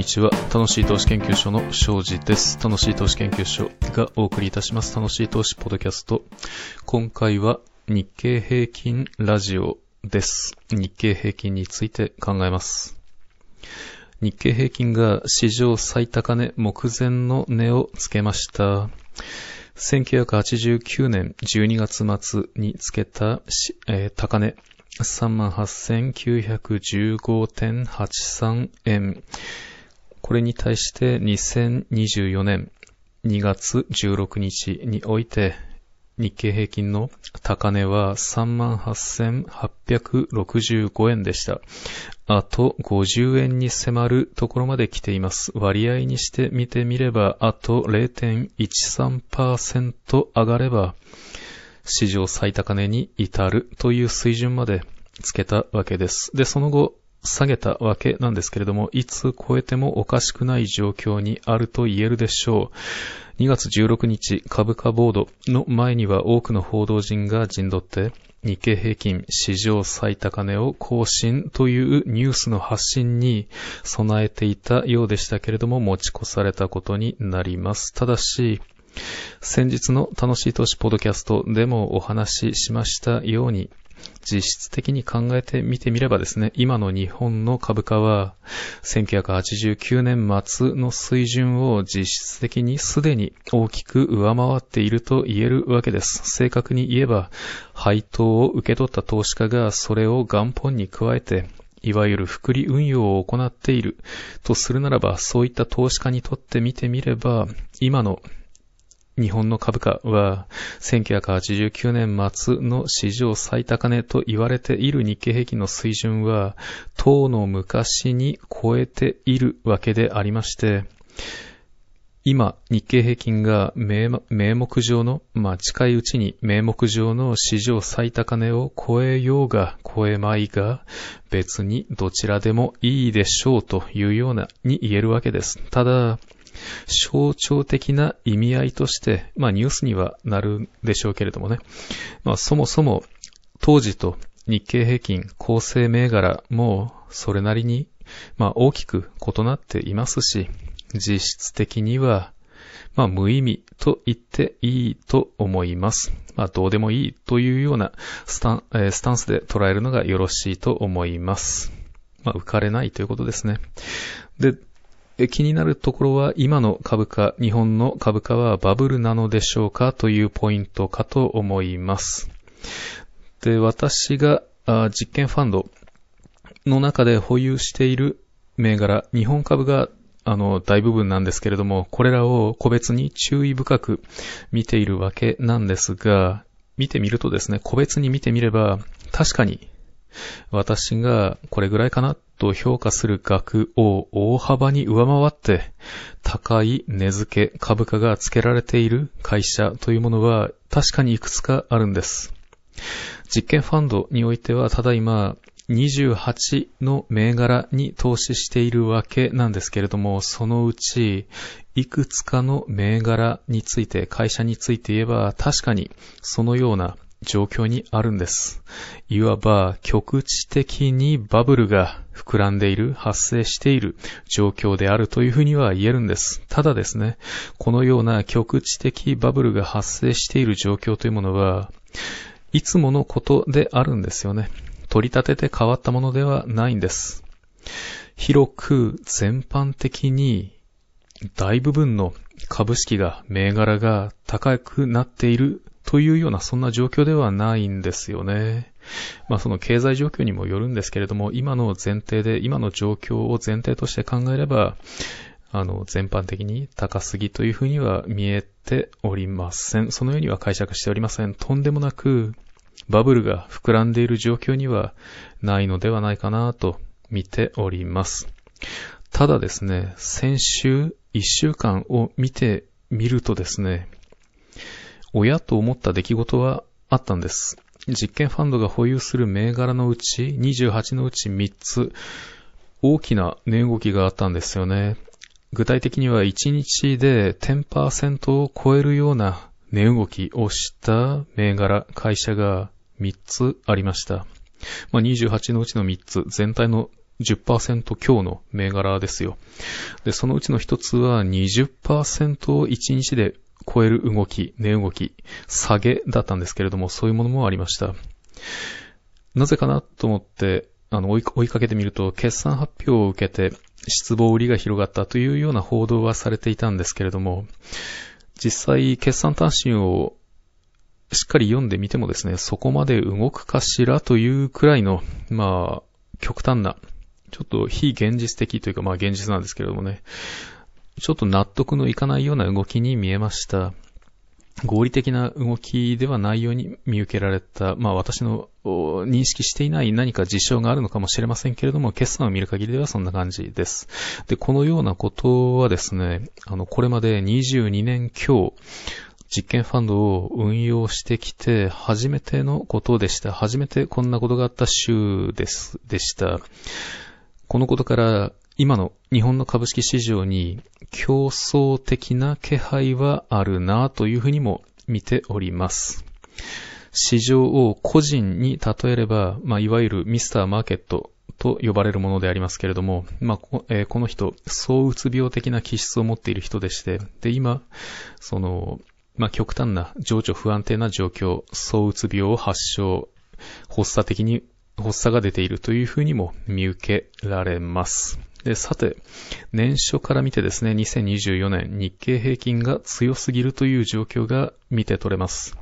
にちは。楽しい投資研究所の庄司です。楽しい投資研究所がお送りいたします。楽しい投資ポッドキャスト。今回は日経平均ラジオです。日経平均について考えます。日経平均が史上最高値目前の値をつけました。1989年12月末につけた、えー、高値38,915.83円。これに対して2024年2月16日において日経平均の高値は38,865円でした。あと50円に迫るところまで来ています。割合にして見てみれば、あと0.13%上がれば、史上最高値に至るという水準までつけたわけです。で、その後、下げたわけなんですけれども、いつ超えてもおかしくない状況にあると言えるでしょう。2月16日、株価ボードの前には多くの報道陣が陣取って、日経平均史上最高値を更新というニュースの発信に備えていたようでしたけれども持ち越されたことになります。ただし、先日の楽しい投資ポッドキャストでもお話ししましたように、実質的に考えてみてみればですね、今の日本の株価は、1989年末の水準を実質的にすでに大きく上回っていると言えるわけです。正確に言えば、配当を受け取った投資家がそれを元本に加えて、いわゆる福利運用を行っているとするならば、そういった投資家にとって見てみれば、今の日本の株価は1989年末の史上最高値と言われている日経平均の水準は、当の昔に超えているわけでありまして、今、日経平均が名目上の、まあ、近いうちに名目上の史上最高値を超えようが超えまいが、別にどちらでもいいでしょうというようなに言えるわけです。ただ、象徴的な意味合いとして、まあニュースにはなるでしょうけれどもね。まあそもそも当時と日経平均構成銘柄もそれなりに、まあ大きく異なっていますし、実質的には、まあ無意味と言っていいと思います。まあどうでもいいというようなスタン,、えー、スタンスで捉えるのがよろしいと思います。まあ浮かれないということですね。で、気になるところは今の株価、日本の株価はバブルなのでしょうかというポイントかと思います。で、私が実験ファンドの中で保有している銘柄、日本株があの、大部分なんですけれども、これらを個別に注意深く見ているわけなんですが、見てみるとですね、個別に見てみれば、確かに私がこれぐらいかなと評価する額を大幅に上回って高い値付け株価が付けられている会社というものは確かにいくつかあるんです。実験ファンドにおいてはただいま28の銘柄に投資しているわけなんですけれども、そのうちいくつかの銘柄について、会社について言えば確かにそのような状況にあるんです。いわば局地的にバブルが膨らんでいる、発生している状況であるというふうには言えるんです。ただですね、このような局地的バブルが発生している状況というものは、いつものことであるんですよね。取り立てて変わったものではないんです。広く全般的に大部分の株式が、銘柄が高くなっているというようなそんな状況ではないんですよね。まあその経済状況にもよるんですけれども、今の前提で、今の状況を前提として考えれば、あの、全般的に高すぎというふうには見えておりません。そのようには解釈しておりません。とんでもなく、バブルが膨らんでいる状況にはないのではないかなと見ております。ただですね、先週1週間を見てみるとですね、親と思った出来事はあったんです。実験ファンドが保有する銘柄のうち、28のうち3つ、大きな値動きがあったんですよね。具体的には1日で10%を超えるような値動きをした銘柄、会社が3つありました。まあ、28のうちの3つ、全体の10%強の銘柄ですよ。で、そのうちの一つは20%を1日で超える動き、値動き、下げだったんですけれども、そういうものもありました。なぜかなと思って、あの追い、追いかけてみると、決算発表を受けて、失望売りが広がったというような報道はされていたんですけれども、実際、決算単身をしっかり読んでみてもですね、そこまで動くかしらというくらいの、まあ、極端な、ちょっと非現実的というか、まあ現実なんですけれどもね、ちょっと納得のいかないような動きに見えました。合理的な動きではないように見受けられた、まあ私の認識していない何か事象があるのかもしれませんけれども、決算を見る限りではそんな感じです。で、このようなことはですね、あの、これまで22年強、実験ファンドを運用してきて初めてのことでした。初めてこんなことがあった週です、でした。このことから今の日本の株式市場に競争的な気配はあるなというふうにも見ております。市場を個人に例えれば、まあ、いわゆるミスターマーケットと呼ばれるものでありますけれども、まあこえー、この人、躁うつ病的な気質を持っている人でして、で、今、その、まあ、極端な情緒不安定な状況、躁うつ病を発症、発作的に発作が出ているというふうにも見受けられます。で、さて、年初から見てですね、2024年日経平均が強すぎるという状況が見て取れます。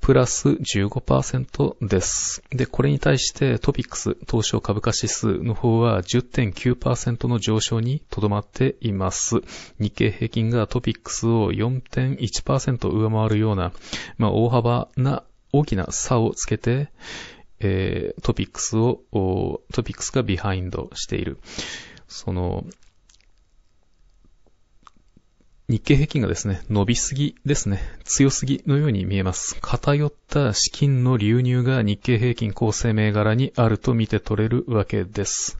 プラス15%です。で、これに対してトピックス東証株価指数の方は10.9%の上昇にとどまっています。日経平均がトピックスを4.1%上回るような、まあ、大幅な大きな差をつけて、えー、トピックスを、トピックスがビハインドしている。その、日経平均がですね、伸びすぎですね、強すぎのように見えます。偏った資金の流入が日経平均構成銘柄にあると見て取れるわけです。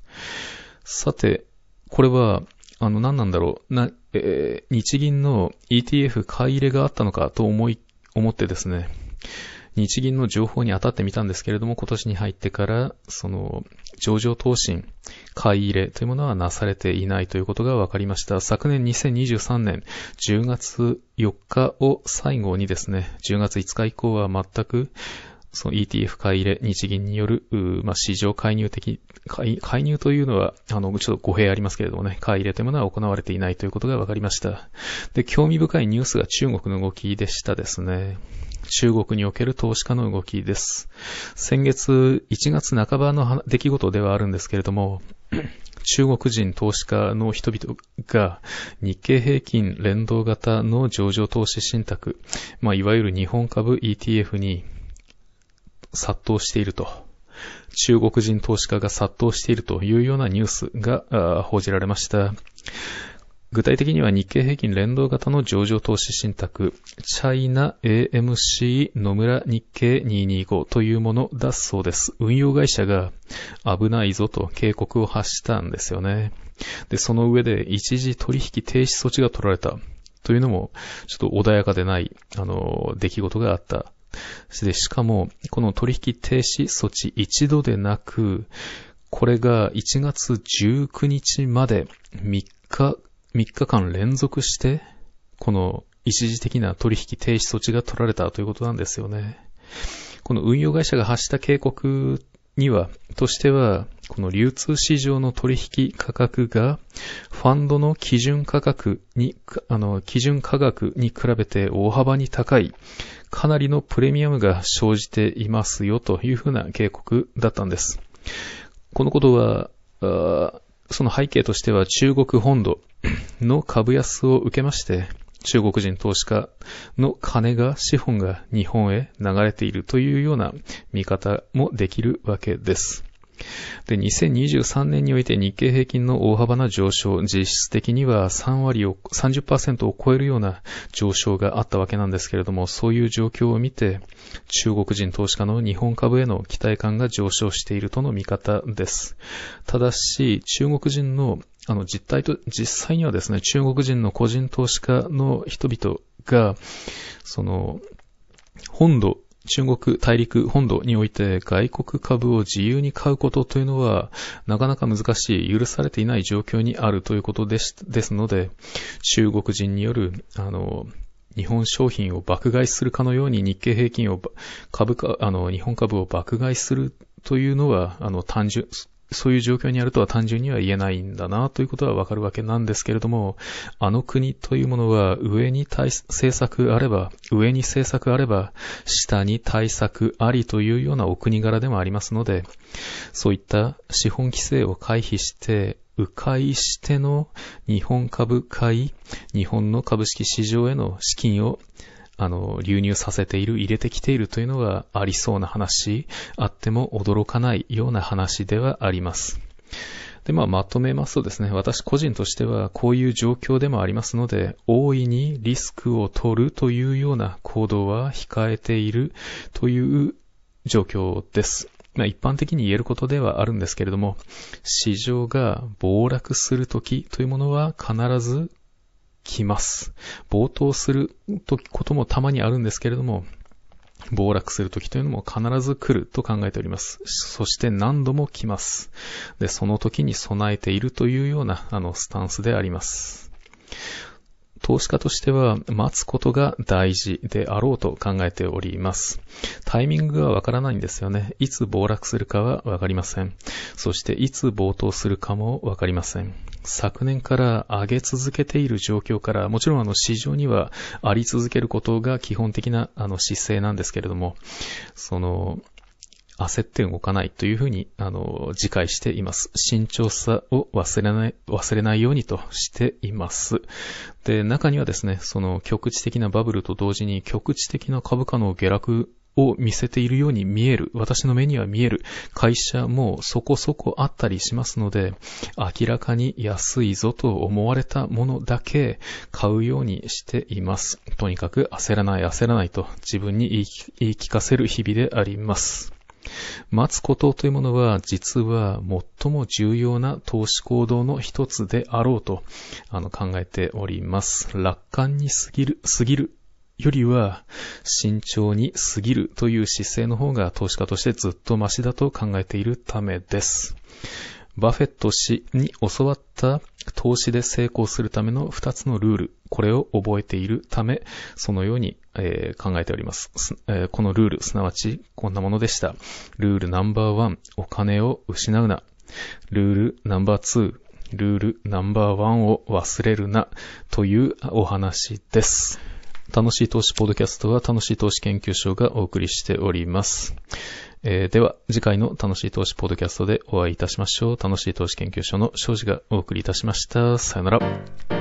さて、これは、あの、何なんだろう、な、えー、日銀の ETF 買い入れがあったのかと思い、思ってですね、日銀の情報に当たってみたんですけれども、今年に入ってから、その、上場投信、買い入れというものはなされていないということが分かりました。昨年2023年10月4日を最後にですね、10月5日以降は全く、その ETF 買い入れ、日銀による、まあ、市場介入的介、介入というのは、あの、ちょっと語弊ありますけれどもね、買い入れというものは行われていないということが分かりました。で、興味深いニュースが中国の動きでしたですね。中国における投資家の動きです。先月1月半ばの出来事ではあるんですけれども、中国人投資家の人々が日経平均連動型の上場投資信託、まあ、いわゆる日本株 ETF に殺到していると。中国人投資家が殺到しているというようなニュースが報じられました。具体的には日経平均連動型の上場投資信託、チャイナ AMC 野村日経225というものだそうです。運用会社が危ないぞと警告を発したんですよね。で、その上で一時取引停止措置が取られたというのも、ちょっと穏やかでない、あの、出来事があった。で、しかも、この取引停止措置一度でなく、これが1月19日まで3日3日間連続して、この一時的な取引停止措置が取られたということなんですよね。この運用会社が発した警告には、としては、この流通市場の取引価格が、ファンドの基準価格に、あの、基準価格に比べて大幅に高い、かなりのプレミアムが生じていますよというふうな警告だったんです。このことは、その背景としては中国本土の株安を受けまして、中国人投資家の金が、資本が日本へ流れているというような見方もできるわけです。で、2023年において日経平均の大幅な上昇、実質的には3割を、30%を超えるような上昇があったわけなんですけれども、そういう状況を見て、中国人投資家の日本株への期待感が上昇しているとの見方です。ただし、中国人のあの実態と、実際にはですね、中国人の個人投資家の人々が、その、本土中国大陸本土において外国株を自由に買うことというのはなかなか難しい、許されていない状況にあるということですですので、中国人による、あの、日本商品を爆買いするかのように日経平均を株価、あの、日本株を爆買いするというのは、あの、単純、そういう状況にあるとは単純には言えないんだなということはわかるわけなんですけれども、あの国というものは上に対政策あれば、上に政策あれば、下に対策ありというようなお国柄でもありますので、そういった資本規制を回避して、迂回しての日本株買い、日本の株式市場への資金をあの、流入させている、入れてきているというのはありそうな話、あっても驚かないような話ではあります。で、まあ、まとめますとですね、私個人としてはこういう状況でもありますので、大いにリスクを取るというような行動は控えているという状況です。まあ、一般的に言えることではあるんですけれども、市場が暴落するときというものは必ず来ます。冒頭することもたまにあるんですけれども、暴落するときというのも必ず来ると考えております。そして何度も来ます。で、その時に備えているというような、あの、スタンスであります。投資家としては待つことが大事であろうと考えております。タイミングがわからないんですよね。いつ暴落するかはわかりません。そしていつ暴騰するかもわかりません。昨年から上げ続けている状況から、もちろんあの市場にはあり続けることが基本的なあの姿勢なんですけれども、その、焦って動かないというふうに、あの、自戒しています。慎重さを忘れない、忘れないようにとしています。で、中にはですね、その局地的なバブルと同時に局地的な株価の下落を見せているように見える、私の目には見える会社もそこそこあったりしますので、明らかに安いぞと思われたものだけ買うようにしています。とにかく焦らない焦らないと自分に言い聞かせる日々であります。待つことというものは実は最も重要な投資行動の一つであろうとあの考えております。楽観に過ぎる、過ぎるよりは慎重に過ぎるという姿勢の方が投資家としてずっとマシだと考えているためです。バフェット氏に教わった投資で成功するための2つのルール、これを覚えているため、そのように、えー、考えております、えー、このルール、すなわちこんなものでした。ルールナンバーワン、お金を失うな。ルールナンバーツー、ルールナンバーワンを忘れるな、というお話です。楽しい投資ポッドキャストは楽しい投資研究所がお送りしております。えー、では、次回の楽しい投資ポッドキャストでお会いいたしましょう。楽しい投資研究所の庄司がお送りいたしました。さよなら。